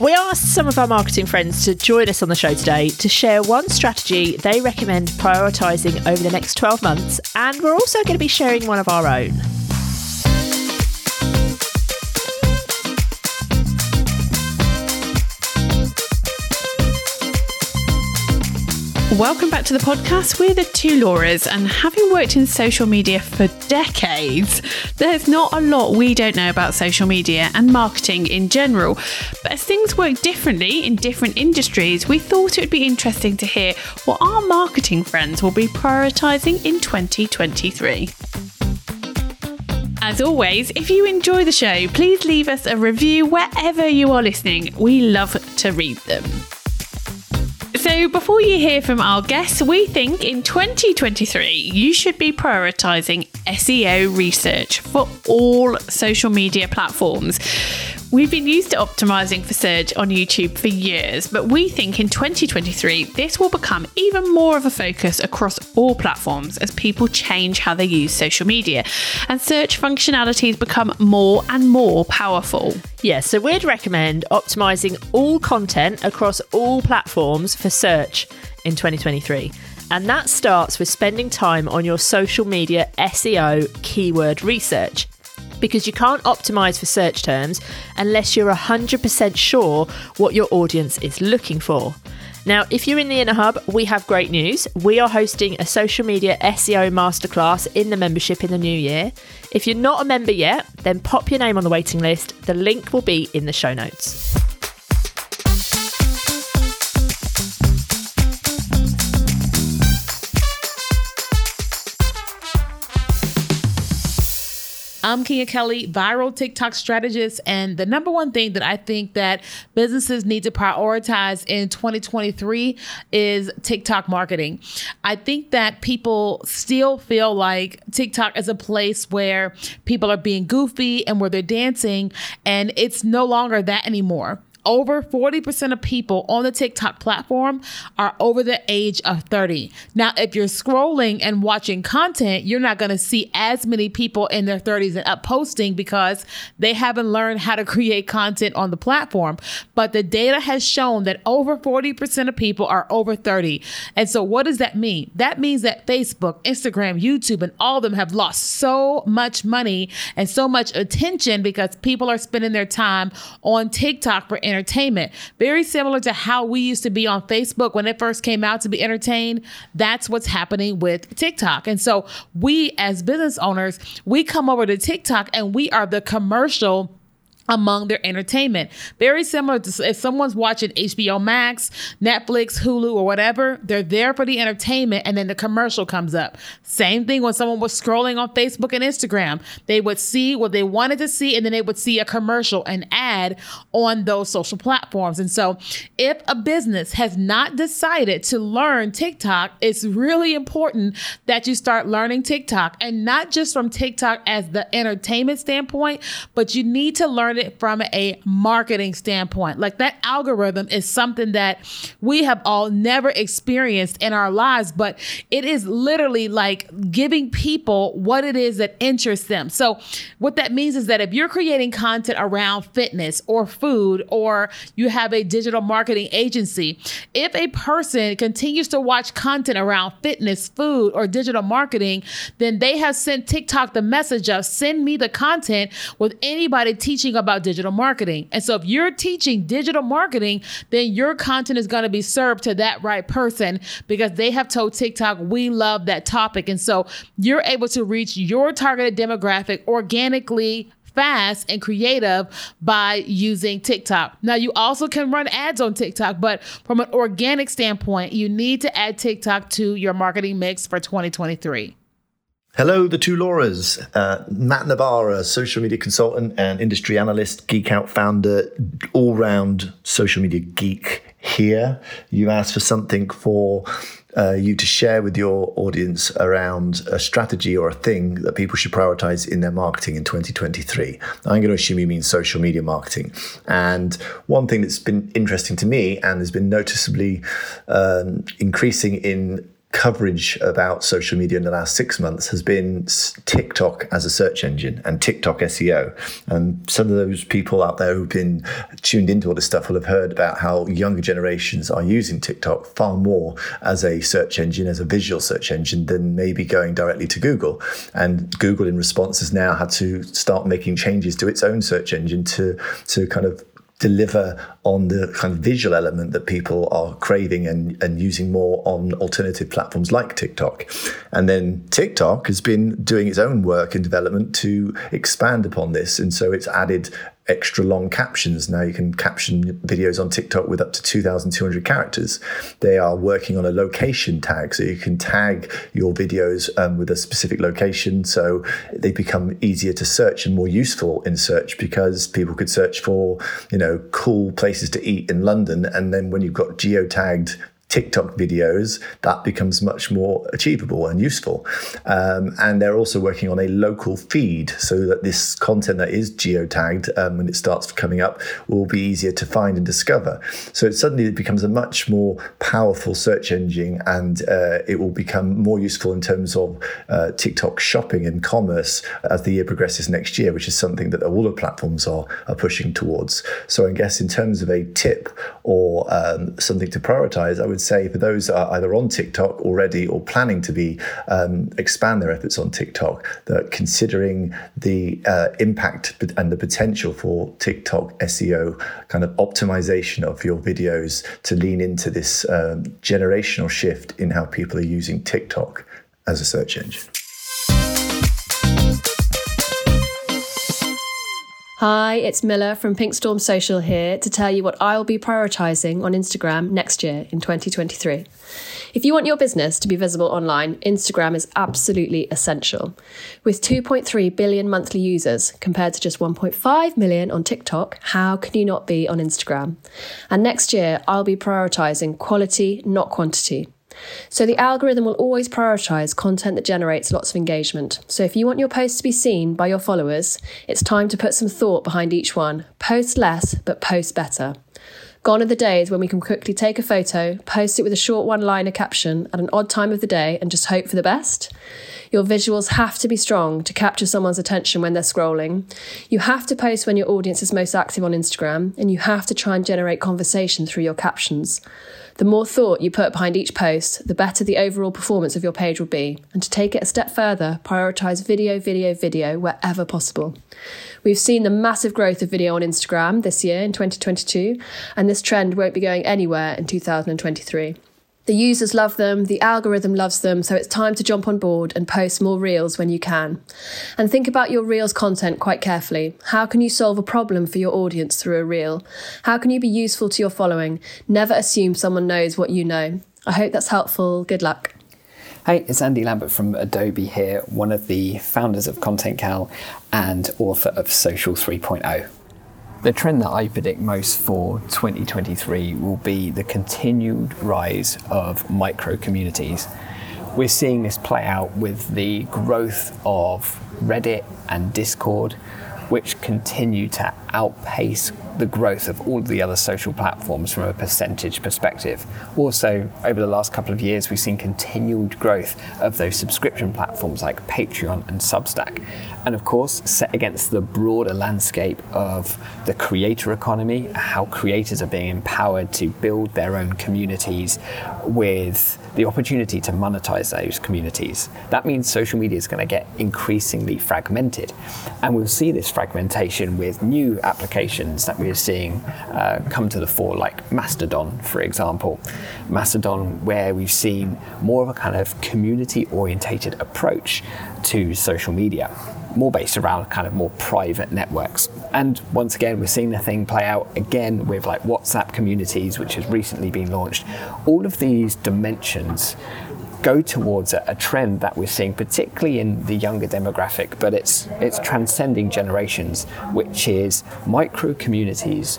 We asked some of our marketing friends to join us on the show today to share one strategy they recommend prioritising over the next 12 months, and we're also going to be sharing one of our own. Welcome back to the podcast. We're the two Lauras, and having worked in social media for decades, there's not a lot we don't know about social media and marketing in general. But as things work differently in different industries, we thought it would be interesting to hear what our marketing friends will be prioritising in 2023. As always, if you enjoy the show, please leave us a review wherever you are listening. We love to read them. So, before you hear from our guests, we think in 2023 you should be prioritizing SEO research for all social media platforms. We've been used to optimizing for search on YouTube for years, but we think in 2023 this will become even more of a focus across all platforms as people change how they use social media and search functionalities become more and more powerful. Yeah, so we'd recommend optimizing all content across all platforms for search in 2023. And that starts with spending time on your social media SEO keyword research because you can't optimize for search terms unless you're 100% sure what your audience is looking for. Now, if you're in the Inner Hub, we have great news. We are hosting a social media SEO masterclass in the membership in the new year. If you're not a member yet, then pop your name on the waiting list. The link will be in the show notes. I'm Keenya Kelly, viral TikTok strategist. And the number one thing that I think that businesses need to prioritize in 2023 is TikTok marketing. I think that people still feel like TikTok is a place where people are being goofy and where they're dancing, and it's no longer that anymore over 40% of people on the TikTok platform are over the age of 30. Now, if you're scrolling and watching content, you're not going to see as many people in their 30s and up posting because they haven't learned how to create content on the platform. But the data has shown that over 40% of people are over 30. And so, what does that mean? That means that Facebook, Instagram, YouTube, and all of them have lost so much money and so much attention because people are spending their time on TikTok for entertainment. Very similar to how we used to be on Facebook when it first came out to be entertained. That's what's happening with TikTok. And so we as business owners, we come over to TikTok and we are the commercial among their entertainment. Very similar to if someone's watching HBO Max, Netflix, Hulu, or whatever, they're there for the entertainment and then the commercial comes up. Same thing when someone was scrolling on Facebook and Instagram. They would see what they wanted to see and then they would see a commercial, an ad on those social platforms. And so if a business has not decided to learn TikTok, it's really important that you start learning TikTok and not just from TikTok as the entertainment standpoint, but you need to learn it from a marketing standpoint. Like that algorithm is something that we have all never experienced in our lives, but it is literally like giving people what it is that interests them. So, what that means is that if you're creating content around fitness or food, or you have a digital marketing agency, if a person continues to watch content around fitness, food, or digital marketing, then they have sent TikTok the message of send me the content with anybody teaching about digital marketing. And so if you're teaching digital marketing, then your content is going to be served to that right person because they have told TikTok, we love that topic. And so you're able to reach your targeted demographic organically fast and creative by using TikTok. Now, you also can run ads on TikTok, but from an organic standpoint, you need to add TikTok to your marketing mix for 2023. Hello, the two Lauras. Uh, Matt Navarra, social media consultant and industry analyst, Geek Out founder, all round social media geek here. You asked for something for uh, you to share with your audience around a strategy or a thing that people should prioritize in their marketing in 2023. I'm going to assume you mean social media marketing. And one thing that's been interesting to me and has been noticeably um, increasing in coverage about social media in the last six months has been TikTok as a search engine and TikTok SEO. And some of those people out there who've been tuned into all this stuff will have heard about how younger generations are using TikTok far more as a search engine, as a visual search engine, than maybe going directly to Google. And Google, in response, has now had to start making changes to its own search engine to to kind of deliver on the kind of visual element that people are craving and, and using more on alternative platforms like TikTok. And then TikTok has been doing its own work in development to expand upon this. And so it's added extra long captions. Now you can caption videos on TikTok with up to 2,200 characters. They are working on a location tag, so you can tag your videos um, with a specific location. So they become easier to search and more useful in search because people could search for, you know, cool places places to eat in London. And then when you've got geotagged TikTok videos, that becomes much more achievable and useful. Um, and they're also working on a local feed so that this content that is geotagged um, when it starts coming up will be easier to find and discover. So it suddenly becomes a much more powerful search engine and uh, it will become more useful in terms of uh, TikTok shopping and commerce as the year progresses next year, which is something that all the platforms are, are pushing towards. So I guess in terms of a tip or um, something to prioritize, I would say for those that are either on TikTok already or planning to be um, expand their efforts on TikTok, that considering the uh, impact and the potential for TikTok SEO kind of optimization of your videos to lean into this um, generational shift in how people are using TikTok as a search engine. Hi, it's Miller from Pinkstorm Social here to tell you what I'll be prioritising on Instagram next year in 2023. If you want your business to be visible online, Instagram is absolutely essential. With 2.3 billion monthly users compared to just 1.5 million on TikTok, how can you not be on Instagram? And next year, I'll be prioritising quality, not quantity. So the algorithm will always prioritize content that generates lots of engagement. So if you want your post to be seen by your followers, it's time to put some thought behind each one. Post less, but post better. Gone are the days when we can quickly take a photo, post it with a short one liner caption at an odd time of the day, and just hope for the best. Your visuals have to be strong to capture someone's attention when they're scrolling. You have to post when your audience is most active on Instagram, and you have to try and generate conversation through your captions. The more thought you put behind each post, the better the overall performance of your page will be. And to take it a step further, prioritize video, video, video wherever possible. We've seen the massive growth of video on Instagram this year in 2022, and this trend won't be going anywhere in 2023. The users love them, the algorithm loves them, so it's time to jump on board and post more reels when you can. And think about your reels content quite carefully. How can you solve a problem for your audience through a reel? How can you be useful to your following? Never assume someone knows what you know. I hope that's helpful. Good luck. Hey, it's Andy Lambert from Adobe here, one of the founders of ContentCal and author of Social 3.0. The trend that I predict most for 2023 will be the continued rise of micro communities. We're seeing this play out with the growth of Reddit and Discord, which continue to outpace the growth of all of the other social platforms from a percentage perspective. Also, over the last couple of years, we've seen continued growth of those subscription platforms like Patreon and Substack. And of course, set against the broader landscape of the creator economy, how creators are being empowered to build their own communities with the opportunity to monetize those communities. That means social media is going to get increasingly fragmented. And we'll see this fragmentation with new applications that we're seeing uh, come to the fore, like Mastodon, for example. Mastodon, where we've seen more of a kind of community orientated approach to social media more based around kind of more private networks. And once again, we're seeing the thing play out again with like WhatsApp communities, which has recently been launched. All of these dimensions go towards a, a, trend that we're seeing, particularly in the younger demographic, but it's it's transcending generations, which is micro communities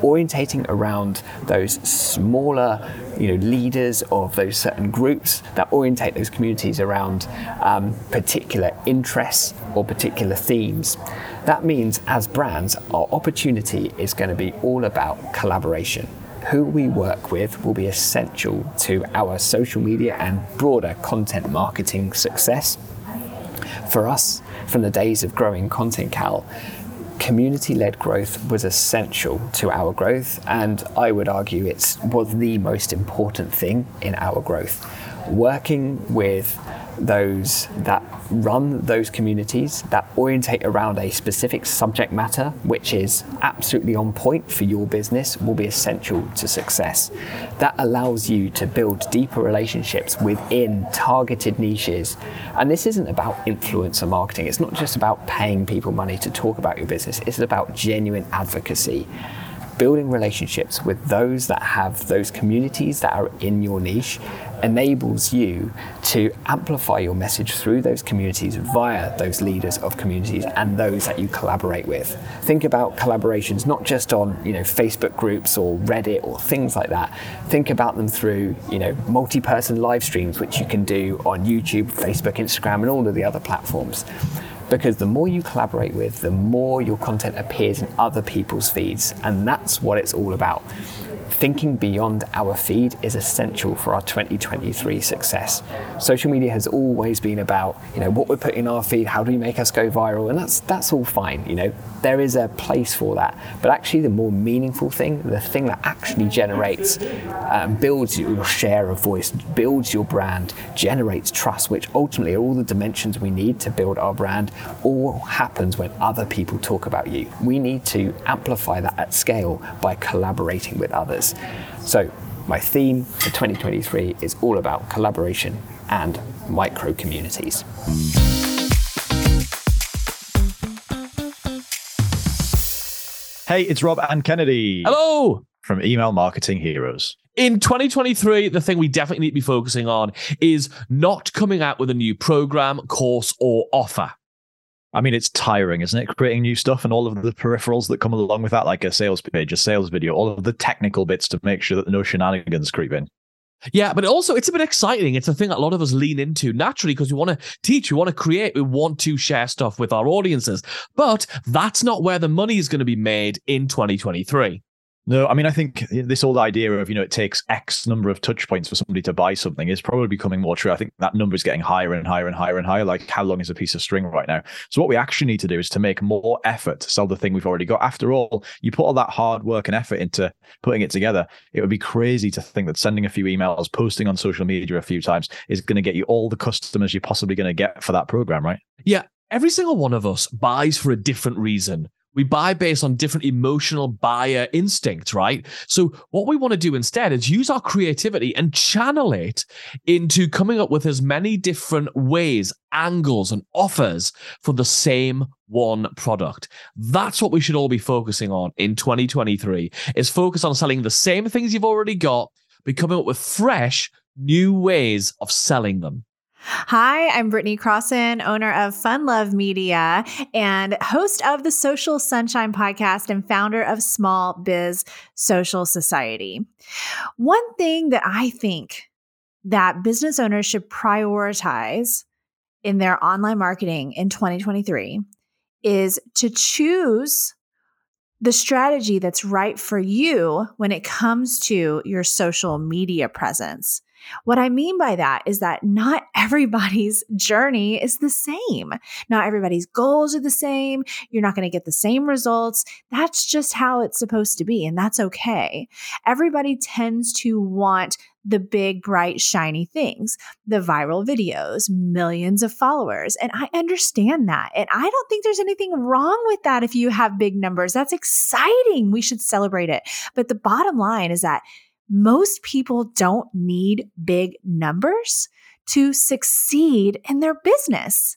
orientating around those smaller you know, leaders of those certain groups that orientate those communities around um, particular interests or particular themes. That means, as brands, our opportunity is going to be all about collaboration who we work with will be essential to our social media and broader content marketing success. For us, from the days of growing ContentCal, community led growth was essential to our growth, and I would argue it was the most important thing in our growth. Working with those that run those communities that orientate around a specific subject matter, which is absolutely on point for your business, will be essential to success. That allows you to build deeper relationships within targeted niches. And this isn't about influencer marketing, it's not just about paying people money to talk about your business, it's about genuine advocacy building relationships with those that have those communities that are in your niche enables you to amplify your message through those communities via those leaders of communities and those that you collaborate with. Think about collaborations not just on, you know, Facebook groups or Reddit or things like that. Think about them through, you know, multi-person live streams which you can do on YouTube, Facebook, Instagram and all of the other platforms because the more you collaborate with, the more your content appears in other people's feeds. And that's what it's all about thinking beyond our feed is essential for our 2023 success. Social media has always been about, you know, what we're putting in our feed, how do we make us go viral, and that's that's all fine, you know. There is a place for that. But actually the more meaningful thing, the thing that actually generates um, builds your share of voice, builds your brand, generates trust, which ultimately are all the dimensions we need to build our brand, all happens when other people talk about you. We need to amplify that at scale by collaborating with others. So, my theme for 2023 is all about collaboration and micro communities. Hey, it's Rob and Kennedy. Hello. From Email Marketing Heroes. In 2023, the thing we definitely need to be focusing on is not coming out with a new program, course, or offer. I mean, it's tiring, isn't it? Creating new stuff and all of the peripherals that come along with that, like a sales page, a sales video, all of the technical bits to make sure that no shenanigans creep in. Yeah, but also it's a bit exciting. It's a thing that a lot of us lean into naturally because we want to teach, we want to create, we want to share stuff with our audiences. But that's not where the money is going to be made in 2023. No, I mean, I think eh, this old idea of, you know, it takes X number of touch points for somebody to buy something is probably becoming more true. I think that number is getting higher and higher and higher and higher. Like, how long is a piece of string right now? So, what we actually need to do is to make more effort to sell the thing we've already got. After all, you put all that hard work and effort into putting it together. It would be crazy to think that sending a few emails, posting on social media a few times is going to get you all the customers you're possibly going to get for that program, right? Yeah. Every single one of us buys for a different reason. We buy based on different emotional buyer instincts, right? So, what we want to do instead is use our creativity and channel it into coming up with as many different ways, angles, and offers for the same one product. That's what we should all be focusing on in 2023 is focus on selling the same things you've already got, but coming up with fresh, new ways of selling them. Hi, I'm Brittany Crossan, owner of Fun Love Media and host of the Social Sunshine podcast and founder of Small Biz Social Society. One thing that I think that business owners should prioritize in their online marketing in 2023 is to choose the strategy that's right for you when it comes to your social media presence. What I mean by that is that not everybody's journey is the same. Not everybody's goals are the same. You're not going to get the same results. That's just how it's supposed to be, and that's okay. Everybody tends to want the big, bright, shiny things, the viral videos, millions of followers. And I understand that. And I don't think there's anything wrong with that if you have big numbers. That's exciting. We should celebrate it. But the bottom line is that most people don't need big numbers to succeed in their business.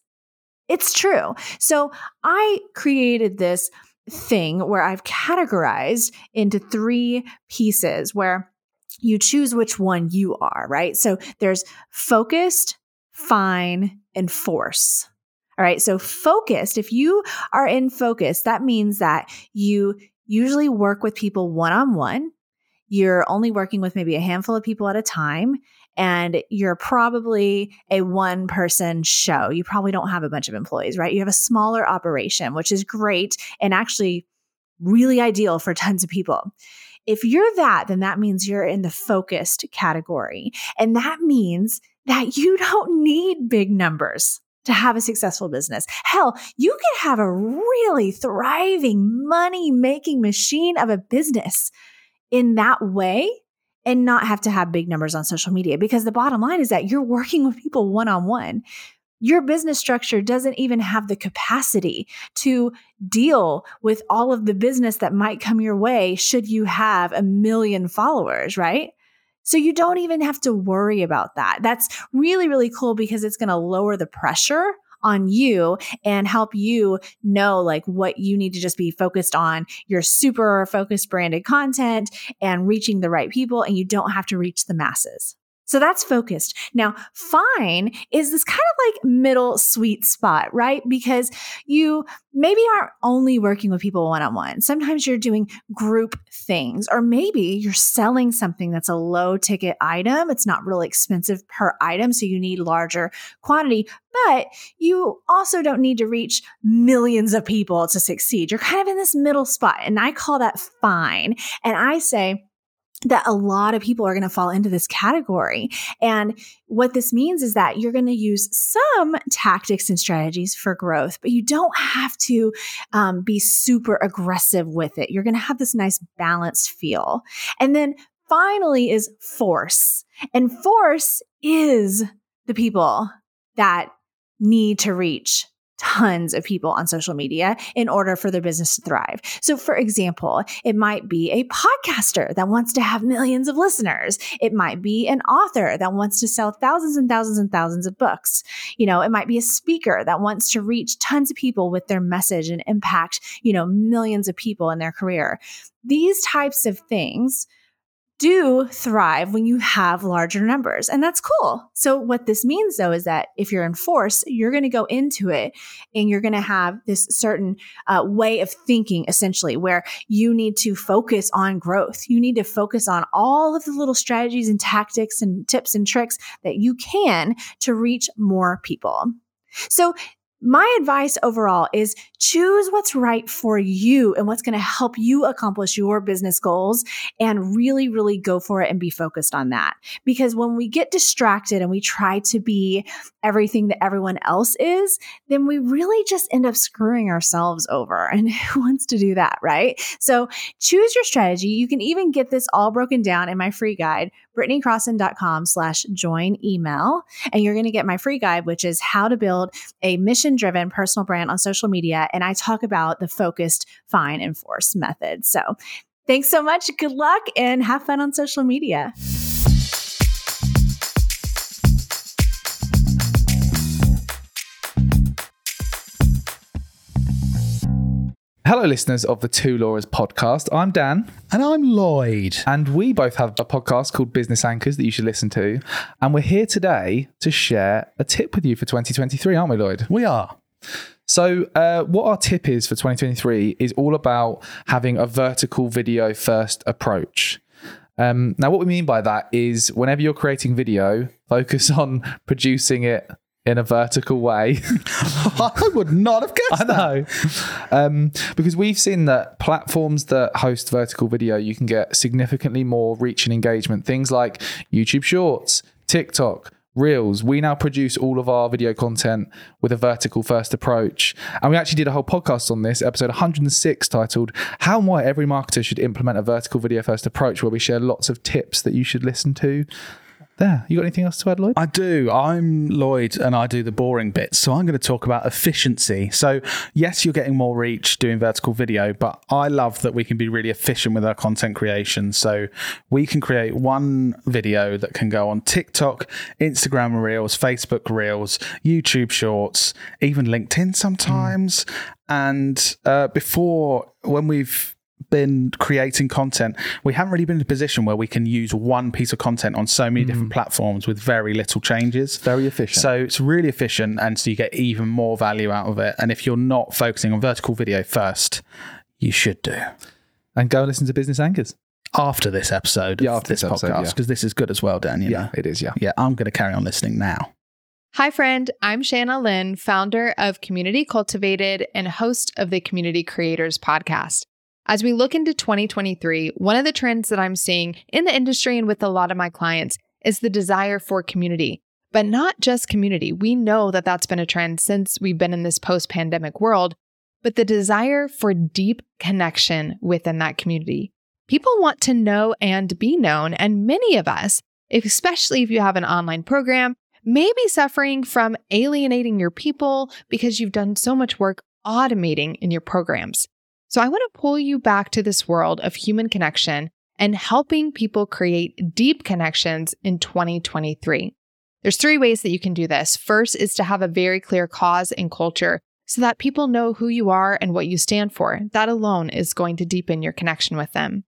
It's true. So I created this thing where I've categorized into three pieces where you choose which one you are, right? So there's focused, fine, and force. All right. So focused, if you are in focus, that means that you usually work with people one on one you're only working with maybe a handful of people at a time and you're probably a one person show. You probably don't have a bunch of employees, right? You have a smaller operation, which is great and actually really ideal for tons of people. if you're that, then that means you're in the focused category. And that means that you don't need big numbers to have a successful business. Hell, you can have a really thriving money making machine of a business in that way and not have to have big numbers on social media because the bottom line is that you're working with people one on one. Your business structure doesn't even have the capacity to deal with all of the business that might come your way should you have a million followers, right? So you don't even have to worry about that. That's really, really cool because it's going to lower the pressure on you and help you know like what you need to just be focused on your super focused branded content and reaching the right people and you don't have to reach the masses. So that's focused. Now, fine is this kind of like middle sweet spot, right? Because you maybe aren't only working with people one on one. Sometimes you're doing group things, or maybe you're selling something that's a low ticket item. It's not really expensive per item. So you need larger quantity, but you also don't need to reach millions of people to succeed. You're kind of in this middle spot. And I call that fine. And I say, that a lot of people are going to fall into this category. And what this means is that you're going to use some tactics and strategies for growth, but you don't have to um, be super aggressive with it. You're going to have this nice balanced feel. And then finally is force. And force is the people that need to reach tons of people on social media in order for their business to thrive. So, for example, it might be a podcaster that wants to have millions of listeners. It might be an author that wants to sell thousands and thousands and thousands of books. You know, it might be a speaker that wants to reach tons of people with their message and impact, you know, millions of people in their career. These types of things do thrive when you have larger numbers. And that's cool. So, what this means though is that if you're in force, you're going to go into it and you're going to have this certain uh, way of thinking, essentially, where you need to focus on growth. You need to focus on all of the little strategies and tactics and tips and tricks that you can to reach more people. So, my advice overall is choose what's right for you and what's going to help you accomplish your business goals and really, really go for it and be focused on that. Because when we get distracted and we try to be everything that everyone else is, then we really just end up screwing ourselves over. And who wants to do that, right? So choose your strategy. You can even get this all broken down in my free guide, brittanycrossan.com slash join email. And you're going to get my free guide, which is how to build a mission driven personal brand on social media. And I talk about the focused, fine, and force method. So thanks so much. Good luck and have fun on social media. Hello, listeners of the Two Laura's podcast. I'm Dan. And I'm Lloyd. And we both have a podcast called Business Anchors that you should listen to. And we're here today to share a tip with you for 2023, aren't we, Lloyd? We are. So, uh, what our tip is for 2023 is all about having a vertical video first approach. Um, now, what we mean by that is whenever you're creating video, focus on producing it in a vertical way. I would not have guessed I know. Um, because we've seen that platforms that host vertical video, you can get significantly more reach and engagement. Things like YouTube Shorts, TikTok, Reels. We now produce all of our video content with a vertical first approach. And we actually did a whole podcast on this, episode 106, titled How and Why Every Marketer Should Implement a Vertical Video First Approach, where we share lots of tips that you should listen to there. You got anything else to add, Lloyd? I do. I'm Lloyd and I do the boring bits. So I'm going to talk about efficiency. So, yes, you're getting more reach doing vertical video, but I love that we can be really efficient with our content creation. So, we can create one video that can go on TikTok, Instagram Reels, Facebook Reels, YouTube Shorts, even LinkedIn sometimes. Mm. And uh, before, when we've been creating content, we haven't really been in a position where we can use one piece of content on so many mm. different platforms with very little changes. Very efficient. So it's really efficient, and so you get even more value out of it. And if you're not focusing on vertical video first, you should do. And go and listen to Business Anchors after this episode. Yeah, after this, this podcast because yeah. this is good as well, Dan. yeah, know? it is. Yeah, yeah. I'm going to carry on listening now. Hi, friend. I'm Shanna Lynn, founder of Community Cultivated and host of the Community Creators Podcast. As we look into 2023, one of the trends that I'm seeing in the industry and with a lot of my clients is the desire for community, but not just community. We know that that's been a trend since we've been in this post pandemic world, but the desire for deep connection within that community. People want to know and be known, and many of us, especially if you have an online program, may be suffering from alienating your people because you've done so much work automating in your programs. So I want to pull you back to this world of human connection and helping people create deep connections in 2023. There's three ways that you can do this. First is to have a very clear cause and culture so that people know who you are and what you stand for. That alone is going to deepen your connection with them.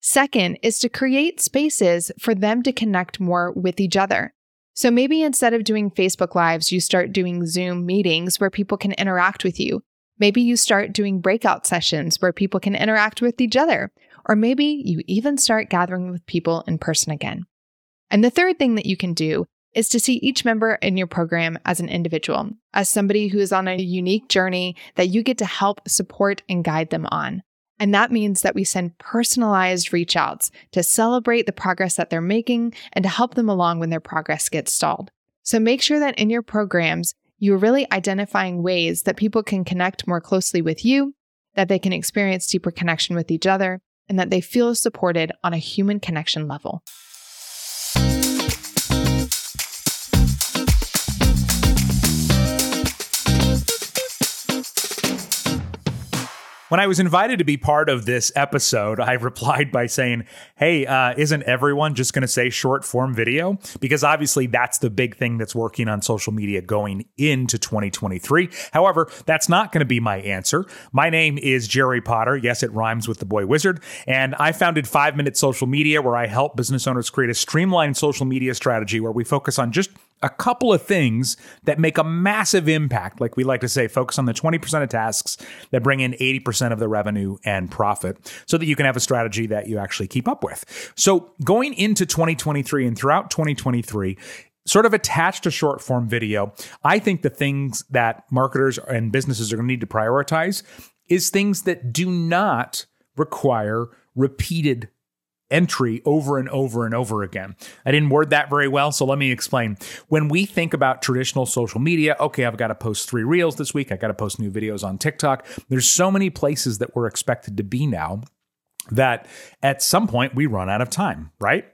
Second is to create spaces for them to connect more with each other. So maybe instead of doing Facebook Lives, you start doing Zoom meetings where people can interact with you. Maybe you start doing breakout sessions where people can interact with each other. Or maybe you even start gathering with people in person again. And the third thing that you can do is to see each member in your program as an individual, as somebody who is on a unique journey that you get to help support and guide them on. And that means that we send personalized reach outs to celebrate the progress that they're making and to help them along when their progress gets stalled. So make sure that in your programs, you're really identifying ways that people can connect more closely with you, that they can experience deeper connection with each other, and that they feel supported on a human connection level. When I was invited to be part of this episode, I replied by saying, Hey, uh, isn't everyone just going to say short form video? Because obviously that's the big thing that's working on social media going into 2023. However, that's not going to be my answer. My name is Jerry Potter. Yes, it rhymes with the boy wizard. And I founded Five Minute Social Media, where I help business owners create a streamlined social media strategy where we focus on just a couple of things that make a massive impact. Like we like to say, focus on the 20% of tasks that bring in 80% of the revenue and profit so that you can have a strategy that you actually keep up with. So going into 2023 and throughout 2023, sort of attached to short form video, I think the things that marketers and businesses are going to need to prioritize is things that do not require repeated entry over and over and over again. I didn't word that very well, so let me explain. When we think about traditional social media, okay, I've got to post three reels this week, I got to post new videos on TikTok. There's so many places that we're expected to be now that at some point we run out of time, right?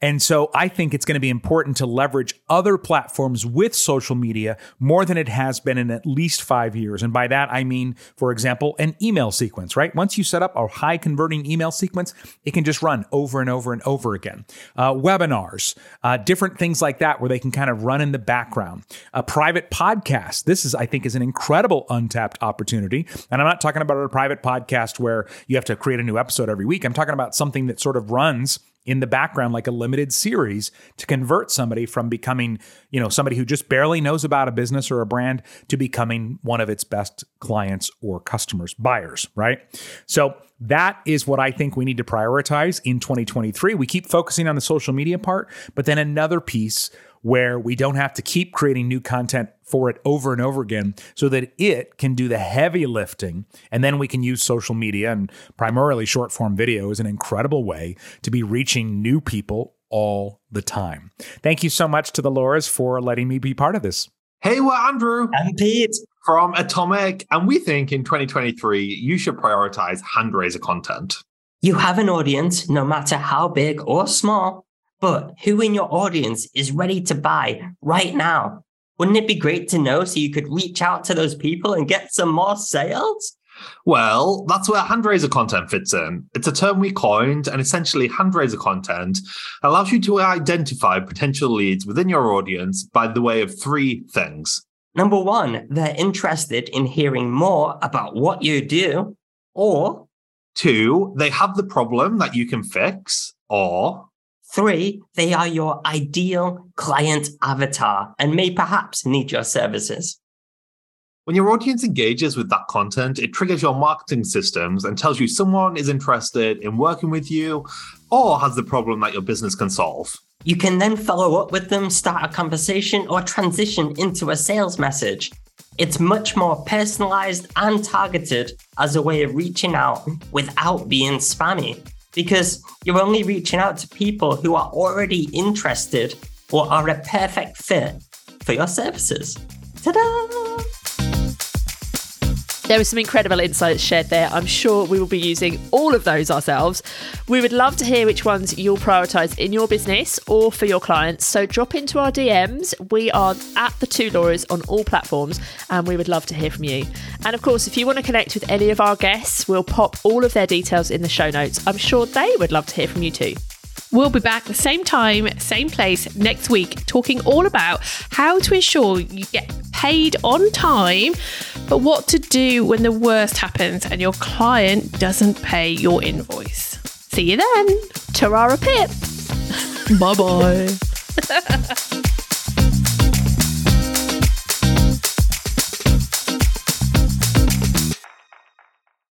And so I think it's going to be important to leverage other platforms with social media more than it has been in at least five years. And by that, I mean, for example, an email sequence, right? Once you set up a high converting email sequence, it can just run over and over and over again. Uh, webinars, uh, different things like that where they can kind of run in the background. A private podcast. This is, I think, is an incredible untapped opportunity. And I'm not talking about a private podcast where you have to create a new episode every week. I'm talking about something that sort of runs in the background like a limited series to convert somebody from becoming, you know, somebody who just barely knows about a business or a brand to becoming one of its best clients or customers, buyers, right? So that is what I think we need to prioritize in 2023. We keep focusing on the social media part, but then another piece where we don't have to keep creating new content for it over and over again so that it can do the heavy lifting. And then we can use social media and primarily short form video as an incredible way to be reaching new people all the time. Thank you so much to the Lauras for letting me be part of this. Hey, we're Andrew and Pete from Atomic, and we think in 2023 you should prioritize hand raiser content. You have an audience, no matter how big or small but who in your audience is ready to buy right now? Wouldn't it be great to know so you could reach out to those people and get some more sales? Well, that's where hand raiser content fits in. It's a term we coined, and essentially, hand raiser content allows you to identify potential leads within your audience by the way of three things. Number one, they're interested in hearing more about what you do, or two, they have the problem that you can fix, or Three, they are your ideal client avatar and may perhaps need your services. When your audience engages with that content, it triggers your marketing systems and tells you someone is interested in working with you or has the problem that your business can solve. You can then follow up with them, start a conversation, or transition into a sales message. It's much more personalized and targeted as a way of reaching out without being spammy because you're only reaching out to people who are already interested or are a perfect fit for your services. Ta da! There were some incredible insights shared there. I'm sure we will be using all of those ourselves. We would love to hear which ones you'll prioritise in your business or for your clients. So drop into our DMs. We are at the Two Lauras on all platforms, and we would love to hear from you. And of course, if you want to connect with any of our guests, we'll pop all of their details in the show notes. I'm sure they would love to hear from you too. We'll be back the same time, same place next week, talking all about how to ensure you get paid on time, but what to do when the worst happens and your client doesn't pay your invoice. See you then. Tarara Pip. bye bye.